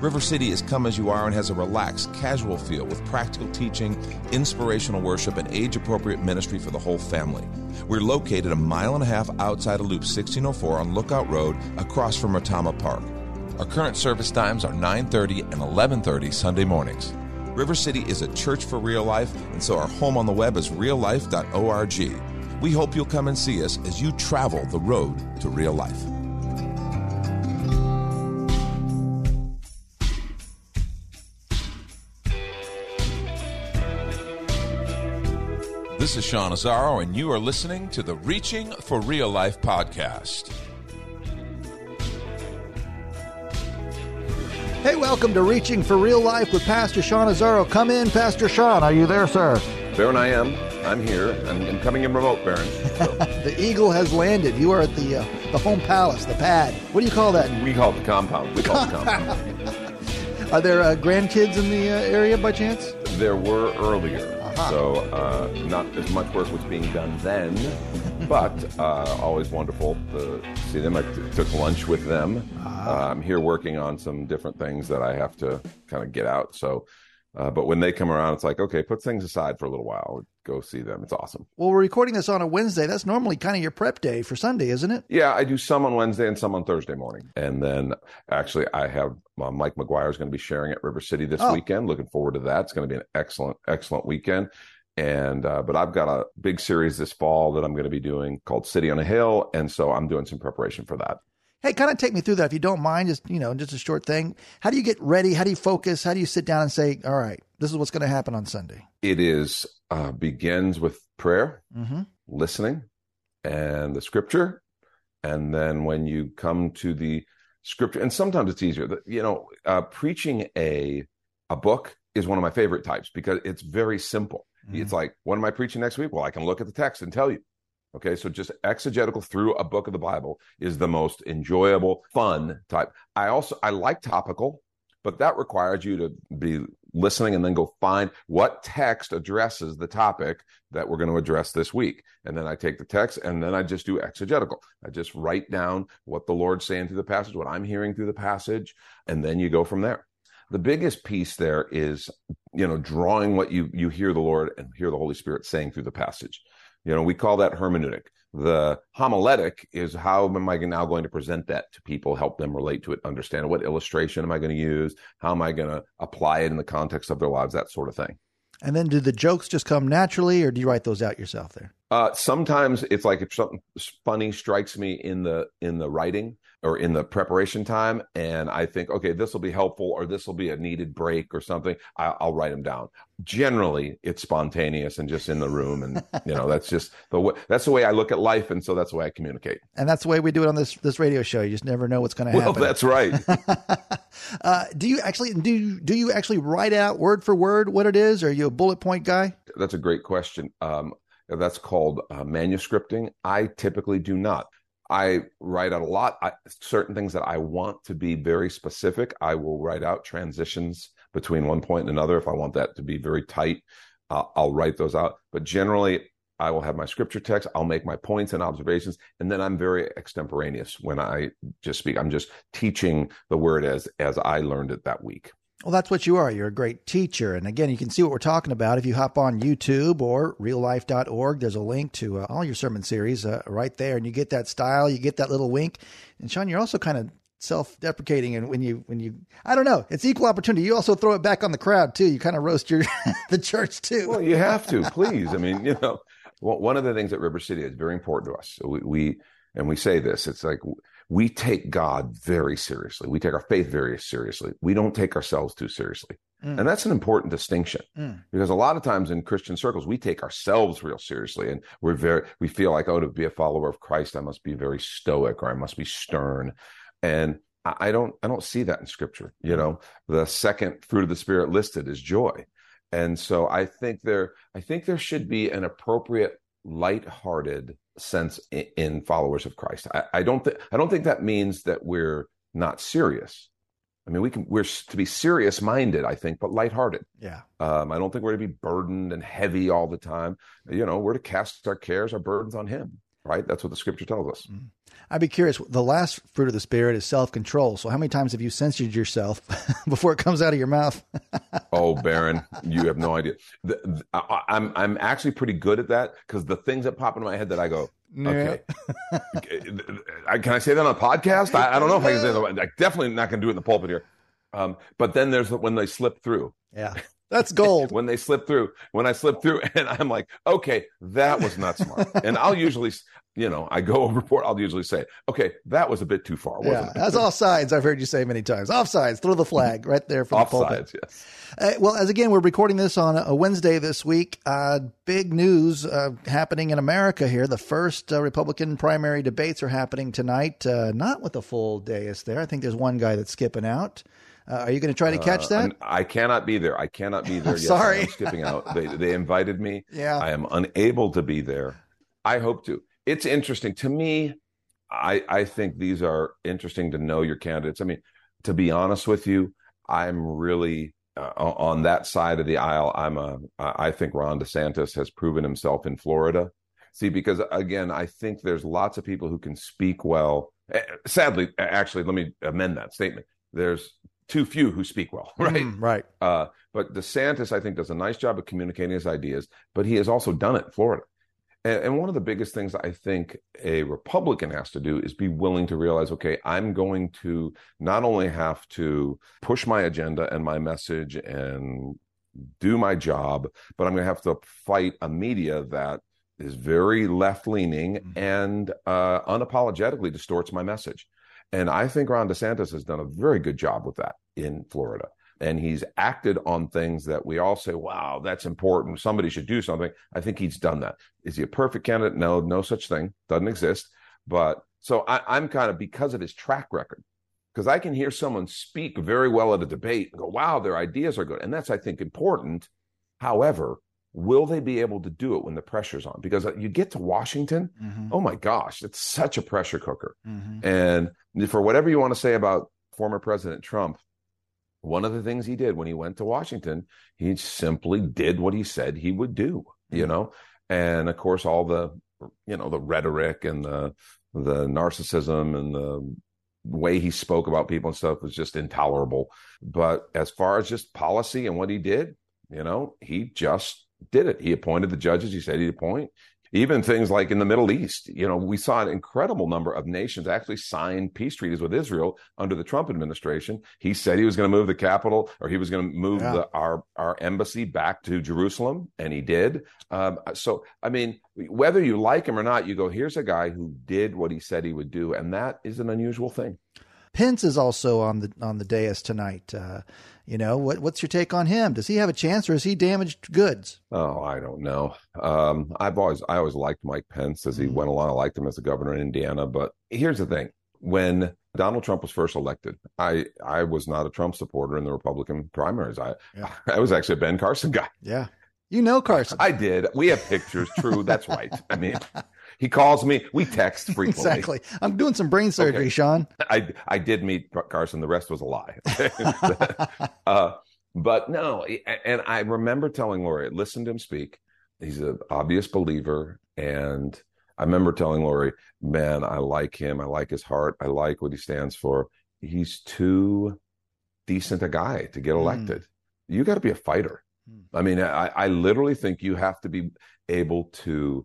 River City is come as you are and has a relaxed, casual feel with practical teaching, inspirational worship, and age appropriate ministry for the whole family. We're located a mile and a half outside of Loop 1604 on Lookout Road across from Retama Park. Our current service times are 9:30 and 11:30 Sunday mornings. River City is a church for real life, and so our home on the web is reallife.org. We hope you'll come and see us as you travel the road to real life. This is Sean Azzaro, and you are listening to the Reaching for Real Life podcast. Hey, welcome to Reaching for Real Life with Pastor Sean Azzaro. Come in, Pastor Sean. Are you there, sir? Baron, I am. I'm here. I'm, I'm coming in remote, Baron. So. the eagle has landed. You are at the uh, the home palace, the pad. What do you call that? We call it the compound. We call it the compound. Are there uh, grandkids in the uh, area by chance? There were earlier. So uh, not as much work was being done then, but uh, always wonderful to see them. I t- took lunch with them. Uh, I'm here working on some different things that I have to kind of get out. So, uh, but when they come around, it's like, okay, put things aside for a little while. Go see them. It's awesome. Well, we're recording this on a Wednesday. That's normally kind of your prep day for Sunday, isn't it? Yeah, I do some on Wednesday and some on Thursday morning. And then actually, I have uh, Mike McGuire is going to be sharing at River City this Oh. weekend. Looking forward to that. It's going to be an excellent, excellent weekend. And uh, but I've got a big series this fall that I'm going to be doing called City on a Hill, and so I'm doing some preparation for that. Hey, kind of take me through that if you don't mind. Just you know, just a short thing. How do you get ready? How do you focus? How do you sit down and say, "All right, this is what's going to happen on Sunday"? It is uh, begins with prayer, Mm-hmm. listening, and the scripture, and then when you come to the scripture, and sometimes it's easier. You know, uh, preaching a a book is one of my favorite types because it's very simple. It's like, what am I preaching next week? Well, I can look at the text and tell you. Okay, so just exegetical through a book of the Bible is the most enjoyable, fun type. I also I like topical, but that requires you to be listening and then go find what text addresses the topic that we're going to address this week. And then I take the text and then I just do exegetical. I just write down what the Lord's saying through the passage, what I'm hearing through the passage, and then you go from there. The biggest piece there is, you know, drawing what you you hear the Lord and hear the Holy Spirit saying through the passage. You know, we call that hermeneutic. The homiletic is how am I now going to present that to people, help them relate to it, understand what illustration am I going to use, how am I going to apply it in the context of their lives, that sort of thing. And then, do the jokes just come naturally, or do you write those out yourself? There. Uh, sometimes it's like if something funny strikes me in the in the writing or in the preparation time, and I think, okay, this will be helpful, or this will be a needed break or something. I, I'll write them down. Generally, it's spontaneous and just in the room, and you know that's just the way. That's the way I look at life, and so that's the way I communicate. And that's the way we do it on this this radio show. You just never know what's going to Well, happen. that's right. uh, do you actually do do you actually write out word for word what it is? Or are you a bullet point guy? That's a great question. Um, that's called uh, manuscripting. I typically do not. I write out a lot. I, certain things that I want to be very specific, I will write out transitions between one point and another. If I want that to be very tight, uh, I'll write those out. But generally, I will have my scripture text. I'll make my points and observations, and then I'm very extemporaneous when I just speak. I'm just teaching the word as as I learned it that week. Well, that's what you are. You're a great teacher. And again, you can see what we're talking about if you hop on YouTube or reallife.org. There's a link to uh, all your sermon series uh, right there. And you get that style, you get that little wink. And Sean, you're also kind of self-deprecating and when you when you I don't know, it's equal opportunity. You also throw it back on the crowd too. You kind of roast your the church too. Well, you have to, please. I mean, you know, well, one of the things at River City is very important to us. We, we and we say this. It's like we take God very seriously. We take our faith very seriously. We don't take ourselves too seriously. Mm. And that's an important distinction mm. because a lot of times in Christian circles, we take ourselves real seriously and we're very, we feel like, oh, to be a follower of Christ, I must be very stoic or I must be stern. And I don't, I don't see that in scripture. You know, the second fruit of the spirit listed is joy. And so I think there, I think there should be an appropriate light-hearted sense in, in followers of Christ. I, I don't think, I don't think that means that we're not serious. I mean, we can we're to be serious minded, I think, but lighthearted. Yeah. Um, I don't think we're to be burdened and heavy all the time. You know, we're to cast our cares, our burdens on Him. Right. That's what the Scripture tells us. Mm. I'd be curious. The last fruit of the Spirit is self control. So, how many times have you censored yourself before it comes out of your mouth? oh, Baron, you have no idea. The, I, I'm I'm actually pretty good at that because the things that pop into my head that I go, Okay. can I say that on a podcast? I, I don't know if I can say that. I definitely not going to do it in the pulpit here. Um, but then there's when they slip through. Yeah. That's gold. when they slip through, when I slip through, and I'm like, okay, that was not smart. and I'll usually, you know, I go overboard, I'll usually say, okay, that was a bit too far, wasn't yeah? That's offsides. I've heard you say many times. Offsides. Throw the flag right there for the pulpit. Yes. Uh, well, as again, we're recording this on a Wednesday this week. Uh, big news uh, happening in America here. The first uh, Republican primary debates are happening tonight. Uh, not with a full dais there. I think there's one guy that's skipping out. Uh, are you going to try to catch that? I cannot be there. I cannot be there. Yes, Sorry, I'm skipping out. They they invited me. Yeah, I am unable to be there. I hope to. It's interesting to me. I I think these are interesting to know your candidates. I mean, to be honest with you, I'm really uh, on that side of the aisle, I'm a. I think Ron DeSantis has proven himself in Florida. See, because again, I think there's lots of people who can speak well. Eh, sadly, actually, let me amend that statement. There's too few who speak well, right? Mm, right. Uh, but DeSantis, I think, does a nice job of communicating his ideas, but he has also done it in Florida. And, and, one of the biggest things I think a Republican has to do is be willing to realize, okay, I'm going to not only have to push my agenda and my message and do my job, but I'm going to have to fight a media that is very left leaning mm-hmm. and uh, unapologetically distorts my message. And I think Ron DeSantis has done a very good job with that in Florida and he's acted on things that we all say, wow, that's important. Somebody should do something. I think he's done that. Is he a perfect candidate? No, no such thing. Doesn't exist. But so I, am kind of because of his track record, because I can hear someone speak very well at a debate and go, wow, their ideas are good. And that's, I think, important. However, will they be able to do it when the pressure's on? Because uh, you get to Washington, mm-hmm. oh my gosh, it's such a pressure cooker. Mm-hmm. And for whatever you want to say about former President Trump, one of the things he did when he went to Washington, he simply did what he said he would do, you mm-hmm. know? And of course, all the, you know, the rhetoric and the, the narcissism and the way he spoke about people and stuff was just intolerable. But as far as just policy and what he did, you know, he just did it. He appointed the judges he said he'd appoint even things like in the Middle East, you know, we saw an incredible number of nations actually sign peace treaties with Israel under the Trump administration. He said he was going to move the capital or he was going to move yeah. the, our our embassy back to Jerusalem, and he did. Um, so, I mean, whether you like him or not, you go, here's a guy who did what he said he would do, and that is an unusual thing. Pence is also on the on the dais tonight. Uh, you know, what, what's your take on him? Does he have a chance, or is he damaged goods? Oh, I don't know. Um, I've always I always liked Mike Pence as he mm went along. I liked him as a governor in Indiana. But here's the thing: when Donald Trump was first elected, I I was not a Trump supporter in the Republican primaries. I yeah. I was actually a Ben Carson guy. Yeah, you know Carson. I did. We have pictures. True, that's right. I mean, he calls me. We text frequently. Exactly. I'm doing some brain surgery, okay. Sean. I I did meet Carson. The rest was a lie. uh, but no, and I remember telling Lori, listen to him speak. He's an obvious believer, and I remember telling Lori, man, I like him. I like his heart. I like what he stands for. He's too decent a guy to get hmm. elected. Mm. You got to be a fighter. Mm. I mean, I, I literally think you have to be able to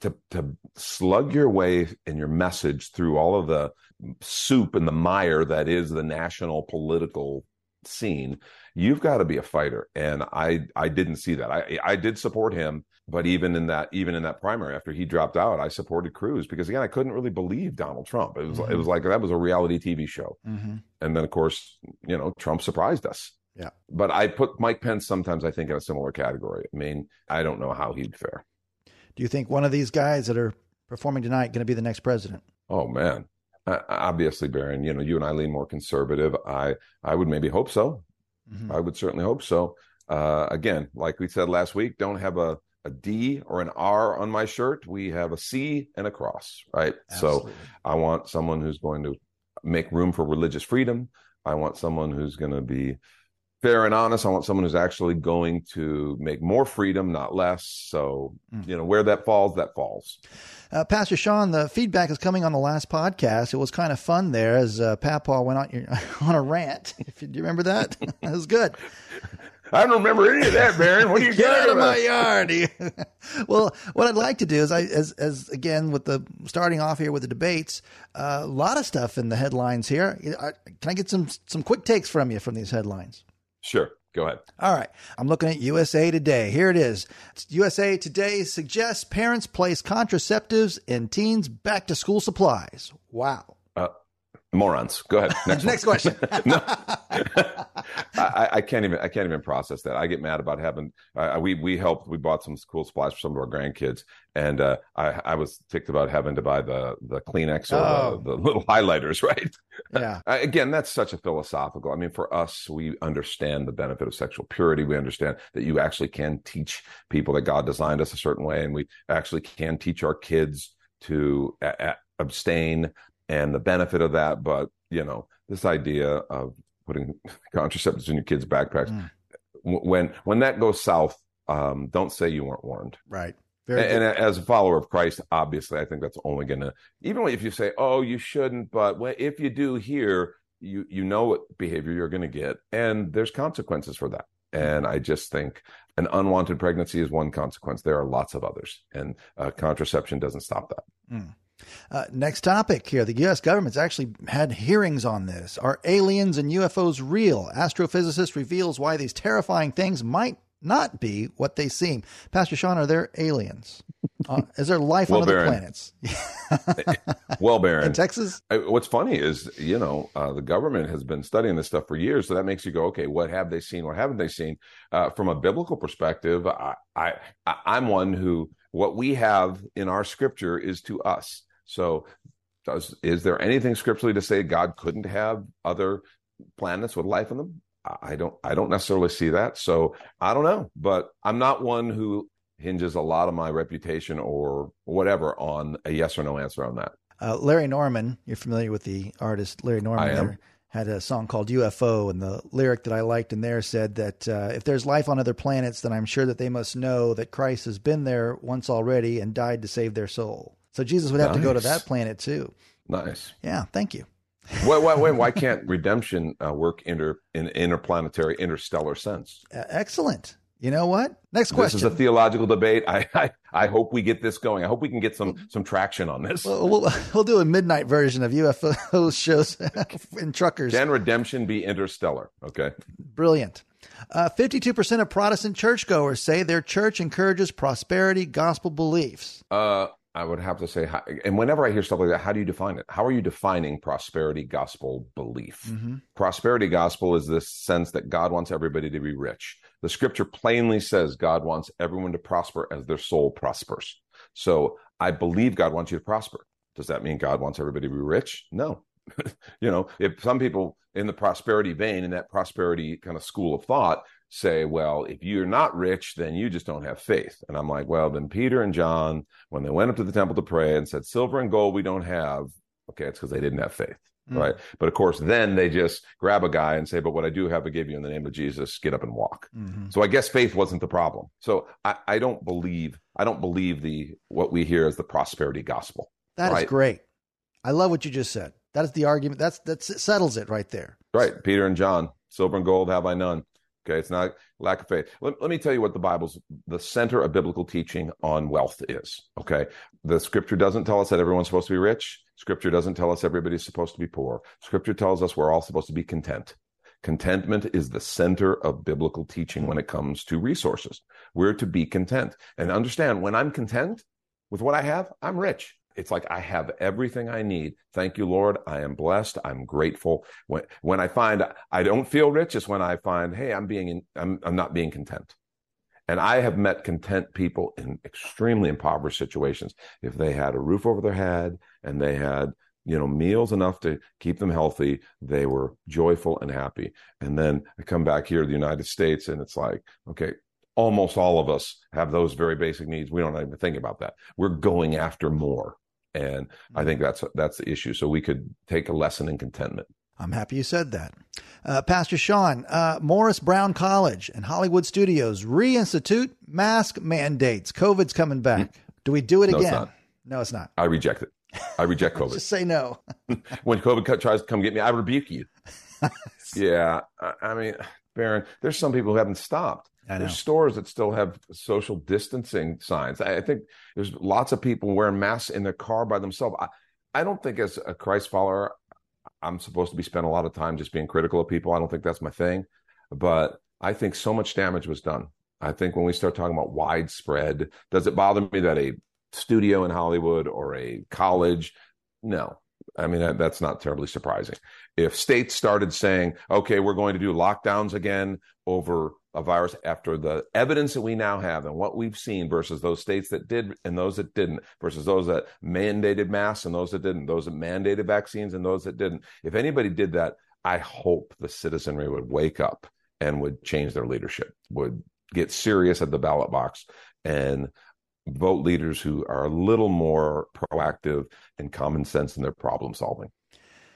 to to slug your way and your message through all of the soup and the mire that is the national political scene, you've got to be a fighter. And I I didn't see that. I I did support him, but even in that even in that primary after he dropped out, I supported Cruz because again I couldn't really believe Donald Trump. It was mm-hmm. it was like that was a reality TV show. Mm-hmm. And then of course you know Trump surprised us. Yeah. But I put Mike Pence sometimes I think in a similar category. I mean I don't know how he'd fare. Do you think one of these guys that are performing tonight going to be the next president? Oh man, uh, obviously, Baron. You know, you and I lean more conservative. I I would maybe hope so. Mm-hmm. I would certainly hope so. Uh, again, like we said last week, don't have a a D or an R on my shirt. We have a C and a cross, right? Absolutely. So I want someone who's going to make room for religious freedom. I want someone who's going to be fair and honest. I want someone who's actually going to make more freedom, not less. So, mm. you know, where that falls, that falls. Uh, Pastor Sean, the feedback is coming on the last podcast. It was kind of fun there as uh, Papaw went on, on a rant. do you remember that? that was good. I don't remember any of that, Baron. What are you Get out of my yard. well, what I'd like to do is, I as as again with the starting off here with the debates, uh, a lot of stuff in the headlines here. Can I get some some quick takes from you from these headlines? Sure. Go ahead. All right. I'm looking at USA Today. Here it is. USA Today suggests parents place contraceptives in teens' back to school supplies. Wow. Morons. Go ahead. Next, Next question. no, I, I, can't even. I can't even process that. I get mad about having. Uh, we we helped. We bought some school supplies for some of our grandkids, and uh, I I was ticked about having to buy the the Kleenex or oh. the, the, little highlighters. Right. Yeah. Again, that's such a philosophical. I mean, for us, we understand the benefit of sexual purity. We understand that you actually can teach people that God designed us a certain way, and we actually can teach our kids to a- a- abstain and the benefit of that. But you know, this idea of putting contraceptives in your kids' backpacks mm. when when that goes south, um, don't say you weren't warned. Right. And, and, as a follower of Christ, obviously, I think that's only going to, even if you say, "Oh, you shouldn't," but if you do here, you you know what behavior you're going to get, and there's consequences for that. And I just think an unwanted pregnancy is one consequence. There are lots of others, and uh, contraception doesn't stop that. Mm. Uh, next topic here. The U.S. government's actually had hearings on this. Are aliens and UFOs real? Astrophysicist reveals why these terrifying things might not be what they seem. Pastor Sean, are there aliens? Uh, is there life well, on other Baron. planets? well, Baron. In Texas? I, what's funny is, you know, uh, the government has been studying this stuff for years. So that makes you go, okay, what have they seen? What haven't they seen? Uh, from a biblical perspective, I, I, I'm one who, what we have in our scripture is to us. So, does is there anything scripturally to say God couldn't have other planets with life on them? I don't I don't necessarily see that. So I don't know, but I'm not one who hinges a lot of my reputation or whatever on a yes or no answer on that. Uh, Larry Norman, you're familiar with the artist Larry Norman. I am. Had a song called UFO, and the lyric that I liked in there said that uh, if there's life on other planets, then I'm sure that they must know that Christ has been there once already and died to save their soul. So Jesus would have nice. to go to that planet too. Nice. Yeah. Thank you. why, why, why, why can't redemption uh, work inter, in interplanetary, interstellar sense? Uh, excellent. You know what? Next question. This is a theological debate. I, I, I hope we get this going. I hope we can get some some traction on this. We'll, we'll, we'll do a midnight version of UFO shows in truckers. Can redemption be interstellar? Okay. Brilliant. Uh, 52% of Protestant churchgoers say their church encourages prosperity gospel beliefs. Uh, I would have to say, and whenever I hear stuff like that, how do you define it? How are you defining prosperity gospel belief? Mm-hmm. Prosperity gospel is this sense that God wants everybody to be rich. The scripture plainly says God wants everyone to prosper as their soul prospers. So I believe God wants you to prosper. Does that mean God wants everybody to be rich? No. you know, if some people in the prosperity vein, in that prosperity kind of school of thought, say, well, if you're not rich, then you just don't have faith. And I'm like, well, then Peter and John, when they went up to the temple to pray and said, silver and gold we don't have, okay, it's because they didn't have faith. Mm. Right. But of course, then they just grab a guy and say, But what I do have, I give you in the name of Jesus, get up and walk. Mm-hmm. So I guess faith wasn't the problem. So I, I, don't believe, I don't believe the what we hear as the prosperity gospel. That right? is great. I love what you just said. That is the argument. That's that settles it right there. Right. Peter and John, silver and gold have I none. Okay, it's not lack of faith. Let, let me tell you what the Bible's the center of biblical teaching on wealth is. Okay, the Scripture doesn't tell us that everyone's supposed to be rich. Scripture doesn't tell us everybody's supposed to be poor. Scripture tells us we're all supposed to be content. Contentment is the center of biblical teaching when it comes to resources. We're to be content and understand when I'm content with what I have, I'm rich it's like I have everything I need. Thank you, Lord. I am blessed. I'm grateful. When when I find I don't feel rich, is when I find, hey, I'm being in, I'm I'm not being content. And I have met content people in extremely impoverished situations. If they had a roof over their head and they had you know meals enough to keep them healthy, they were joyful and happy. And then I come back here to the United States, and it's like, okay, almost all of us have those very basic needs. We don't even think about that. We're going after more and I think that's that's the issue. So we could take a lesson in contentment. I'm happy you said that. Uh, Pastor Sean, uh, Morris Brown College and Hollywood Studios reinstitute mask mandates. COVID's coming back. Do we do it no, again? It's no, it's not. I reject it. I reject COVID. Just say no. when COVID tries to come get me, I rebuke you. yeah. I, I mean, Baron, there's some people who haven't stopped. There's stores that still have social distancing signs. I, I think there's lots of people wearing masks in their car by themselves. I, I don't think as a Christ follower, I'm supposed to be spending a lot of time just being critical of people. I don't think that's my thing. But I think so much damage was done. I think when we start talking about widespread, does it bother me that a studio in Hollywood or a college? No. I mean, that's not terribly surprising. If states started saying, okay, we're going to do lockdowns again over a virus after the evidence that we now have and what we've seen versus those states that did and those that didn't versus those that mandated masks and those that didn't those that mandated vaccines and those that didn't. If anybody did that i hope the citizenry would wake up and would change their leadership would get serious at the ballot box and vote leaders who are a little more proactive and common sense in their problem solving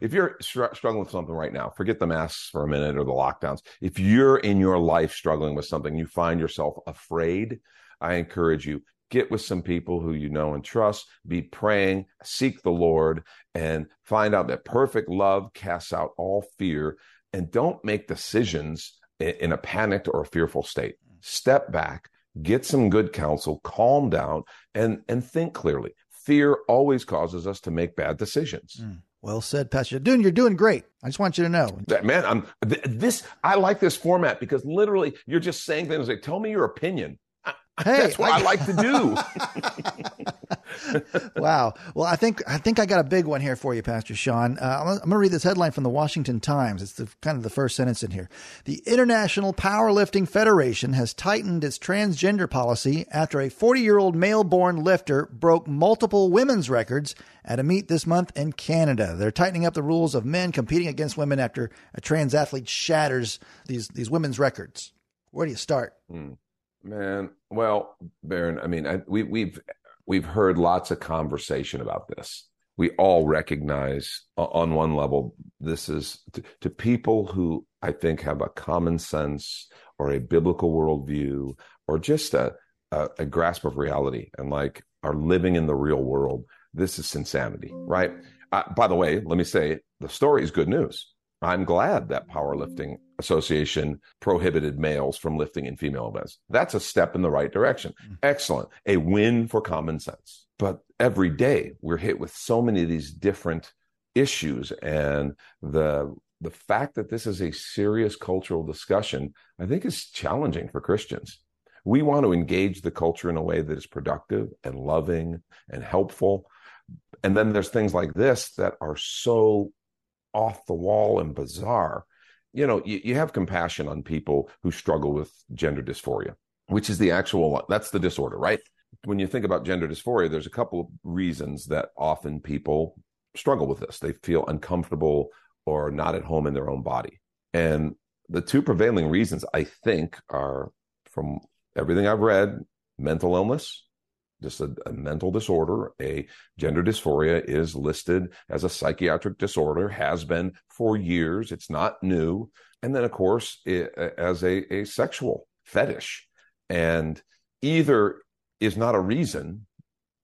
if you're str- struggling with something right now, forget the masks for a minute or the lockdowns. If you're in your life struggling with something, you find yourself afraid, I encourage you get with some people who you know and trust, be praying, seek the Lord, and find out that perfect love casts out all fear. And don't make decisions in a panicked or a fearful state. Step back, get some good counsel, calm down, and, and think clearly. Fear always causes us to make bad decisions. Mm. Well said, Pastor. Dude, you're doing great. I just want you to know. Man, I'm this I like this format because literally you're just saying things like tell me your opinion. Hey, That's what I, I like to do. wow. Well, I think I think I got a big one here for you, Pastor Sean. Uh, I'm, I'm going to read this headline from the Washington Times. It's the, kind of the first sentence in here. The International Powerlifting Federation has tightened its transgender policy after a 40 year old male born lifter broke multiple women's records at a meet this month in Canada. They're tightening up the rules of men competing against women after a trans athlete shatters these these women's records. Where do you start? Mm. Man, well, Baron, I mean, I, we, we've we've heard lots of conversation about this. We all recognize, on one level, this is to, to people who I think have a common sense or a biblical worldview or just a, a, a grasp of reality and like are living in the real world. This is insanity, right? Uh, by the way, let me say the story is good news. I'm glad that powerlifting association prohibited males from lifting in female events. That's a step in the right direction. Mm-hmm. Excellent. A win for common sense. But every day we're hit with so many of these different issues and the the fact that this is a serious cultural discussion, I think is challenging for Christians. We want to engage the culture in a way that is productive and loving and helpful. And then there's things like this that are so off the wall and bizarre you know, you, you have compassion on people who struggle with gender dysphoria, which is the actual, that's the disorder, right? When you think about gender dysphoria, there's a couple of reasons that often people struggle with this. They feel uncomfortable or not at home in their own body. And the two prevailing reasons, I think, are from everything I've read mental illness just a, a, mental disorder. A gender dysphoria is listed as a psychiatric disorder, has been for years. It's not new. And then, of course, it, as a, a sexual fetish. And either is not a reason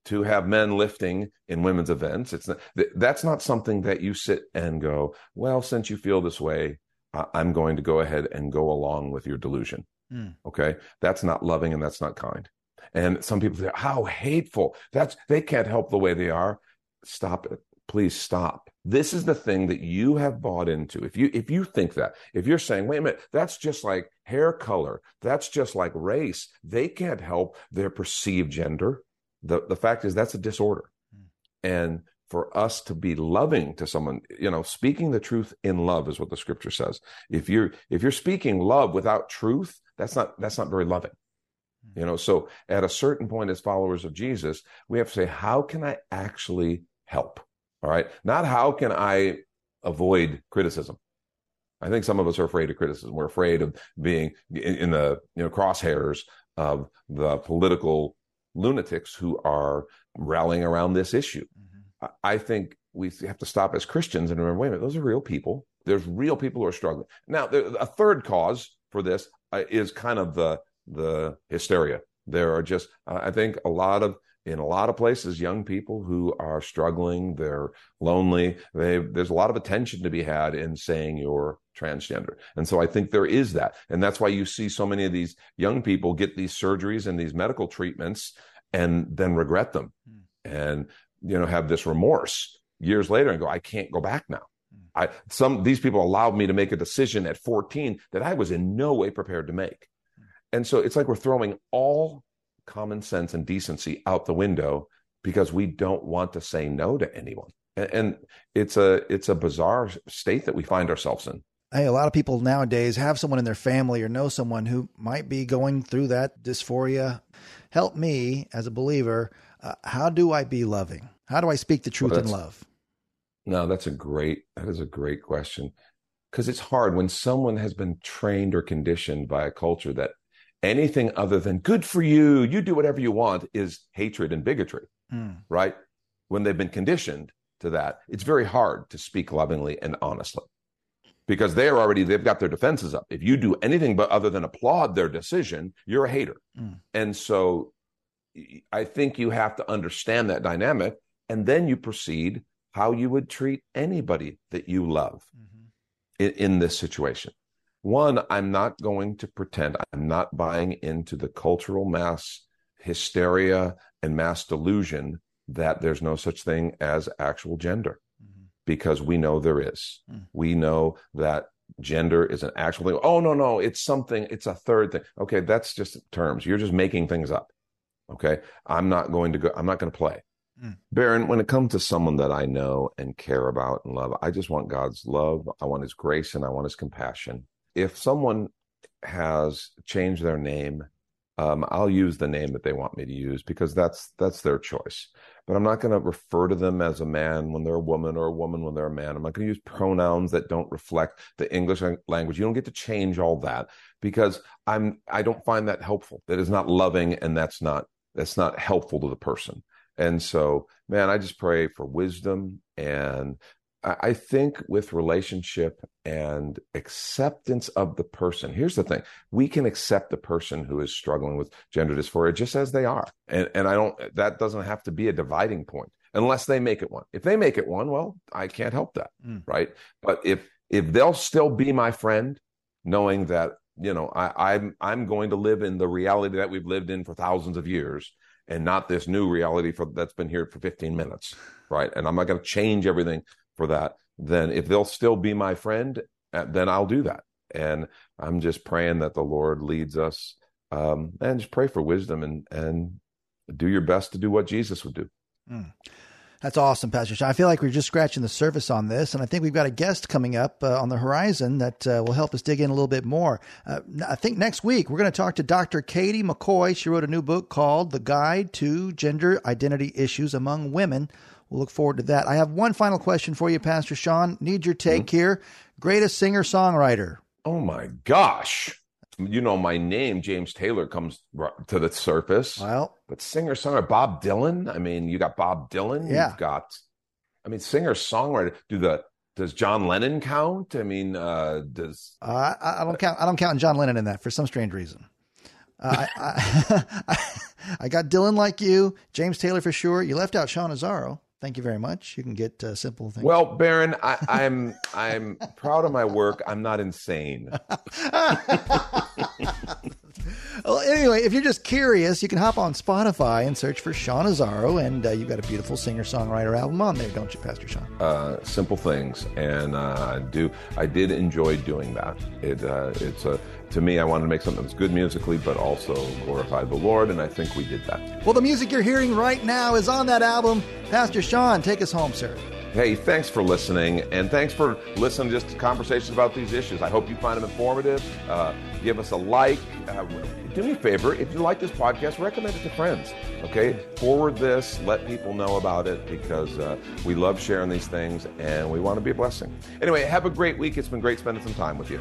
to have men lifting in women's events. It's not, that's not something that you sit and go, well, since you feel this way, I'm going to go ahead and go along with your delusion. Mm. Okay. That's not loving and that's not kind. And some people say, how hateful. That's, they can't help the way they are. Stop it. Please stop. This is the thing that you have bought into. If you, if you think that, if you're saying, wait a minute, that's just like hair color. That's just like race. They can't help their perceived gender. The, the fact is that's a disorder. Mm. And for us to be loving to someone you know speaking the truth in love is what the scripture says if you're if you're speaking love without truth that's not that's not very loving hmm. You know so at a certain point as followers of jesus we have to say how can i actually help? All right? Not how can i avoid criticism? I think some of us are afraid of criticism. We're afraid of being in, in the you know crosshairs of the political lunatics who are rallying around this issue. Mm-hmm. I think we have to stop as Christians and remember, wait a minute, those are real people. There's real people who are struggling. Now, a third cause for this uh, is kind of the the hysteria. There are just, uh, I think, a lot of in a lot of places, young people who are struggling, they're lonely. They, there's a lot of attention to be had in saying you're transgender. And so I think there is that. And that's why you see so many of these young people get these surgeries and these medical treatments and then regret them. Mm. And you know, have this remorse years later and go, I can't go back now. I some these people allowed me to make a decision at 14 that I was in no way prepared to make. And so it's like we're throwing all common sense and decency out the window because we don't want to say no to anyone. And, and it's a it's a bizarre state that we find ourselves in. Hey, a lot of people nowadays have someone in their family or know someone who might be going through that dysphoria. Help me as a believer uh, how do I be loving? How do I speak the truth well, in love? No, that's a great that is a great question because it's hard when someone has been trained or conditioned by a culture that anything other than good for you, you do whatever you want is hatred and bigotry, mm. right? When they've been conditioned to that, it's very hard to speak lovingly and honestly because they're already they've got their defenses up. If you do anything but other than applaud their decision, you're a hater. Mm. And so I think you have to understand that dynamic, and then you proceed how you would treat anybody that you love mm-hmm. in, in this situation. One, I'm not going to pretend I'm not buying into the cultural mass hysteria and mass delusion that there's no such thing as actual gender mm-hmm. because we know there is. Mm. We know that gender is an actual thing. Oh, no, no, it's something, it's a third thing. Okay, that's just terms. You're just making things up. Okay. I'm not going to go, I'm not going to play. Mm. Baron, when it comes to someone that I know and care about and love, I just want God's love. I want his grace and I want his compassion. If someone has changed their name, um, I'll use the name that they want me to use because that's that's their choice. But I'm not going to refer to them as a man when they're a woman or a woman when they're a man. I'm not going to use pronouns that don't reflect the English language. You don't get to change all that because I'm I don't find that helpful. That is not loving and that's not that's not helpful to the person. And so, man, I just pray for wisdom. And I think with relationship and acceptance of the person, here's the thing we can accept the person who is struggling with gender dysphoria just as they are. And, and I don't, that doesn't have to be a dividing point unless they make it one. If they make it one, well, I can't help that. Mm. Right. But if, if they'll still be my friend, knowing that you know I, I'm I'm going to live in the reality that we've lived in for thousands of years, and not this new reality for that's been here for 15 minutes, right? And I'm not going to change everything for that. Then if they'll still be my friend, uh, then I'll do that. And I'm just praying that the Lord leads us, um, and just pray for wisdom and and do your best to do what Jesus would do. Mm. That's awesome, Pastor Sean. I feel like we're just scratching the surface on this, and I think we've got a guest coming up uh, on the horizon that uh, will help us dig in a little bit more. Uh, I think next week we're going to talk to Dr. Katie McCoy. She wrote a new book called The Guide to Gender Identity Issues Among Women. We'll look forward to that. I have one final question for you, Pastor Sean. Need your take mm-hmm. here. Greatest singer songwriter. Oh my gosh you know, my name, James Taylor, comes to the surface. Well, but singer songwriter Bob Dylan. I mean, you got Bob Dylan. Yeah. You've got, I mean, singer songwriter. Do the does John Lennon count? I mean, uh, does uh, I, I, don't count. I don't count John Lennon in that for some strange reason. Uh, I, I, I, got Dylan like you, James Taylor for sure. You left out Sean Azzaro. Thank you very much. You can get uh, simple things. Well, Baron, I, I'm I'm proud of my work. I'm not insane. well, anyway, if you're just curious, you can hop on Spotify and search for Sean Azzaro, and uh, you've got a beautiful singer-songwriter album on there, don't you, Pastor Sean? Uh, simple things, and uh, do I did enjoy doing that. It uh, it's a to me, I wanted to make something that's good musically, but also glorify the Lord, and I think we did that. Well, the music you're hearing right now is on that album. Pastor Sean, take us home, sir. Hey, thanks for listening, and thanks for listening to just conversations about these issues. I hope you find them informative. Uh, give us a like. Uh, do me a favor, if you like this podcast, recommend it to friends. Okay, forward this, let people know about it because uh, we love sharing these things and we want to be a blessing. Anyway, have a great week. It's been great spending some time with you.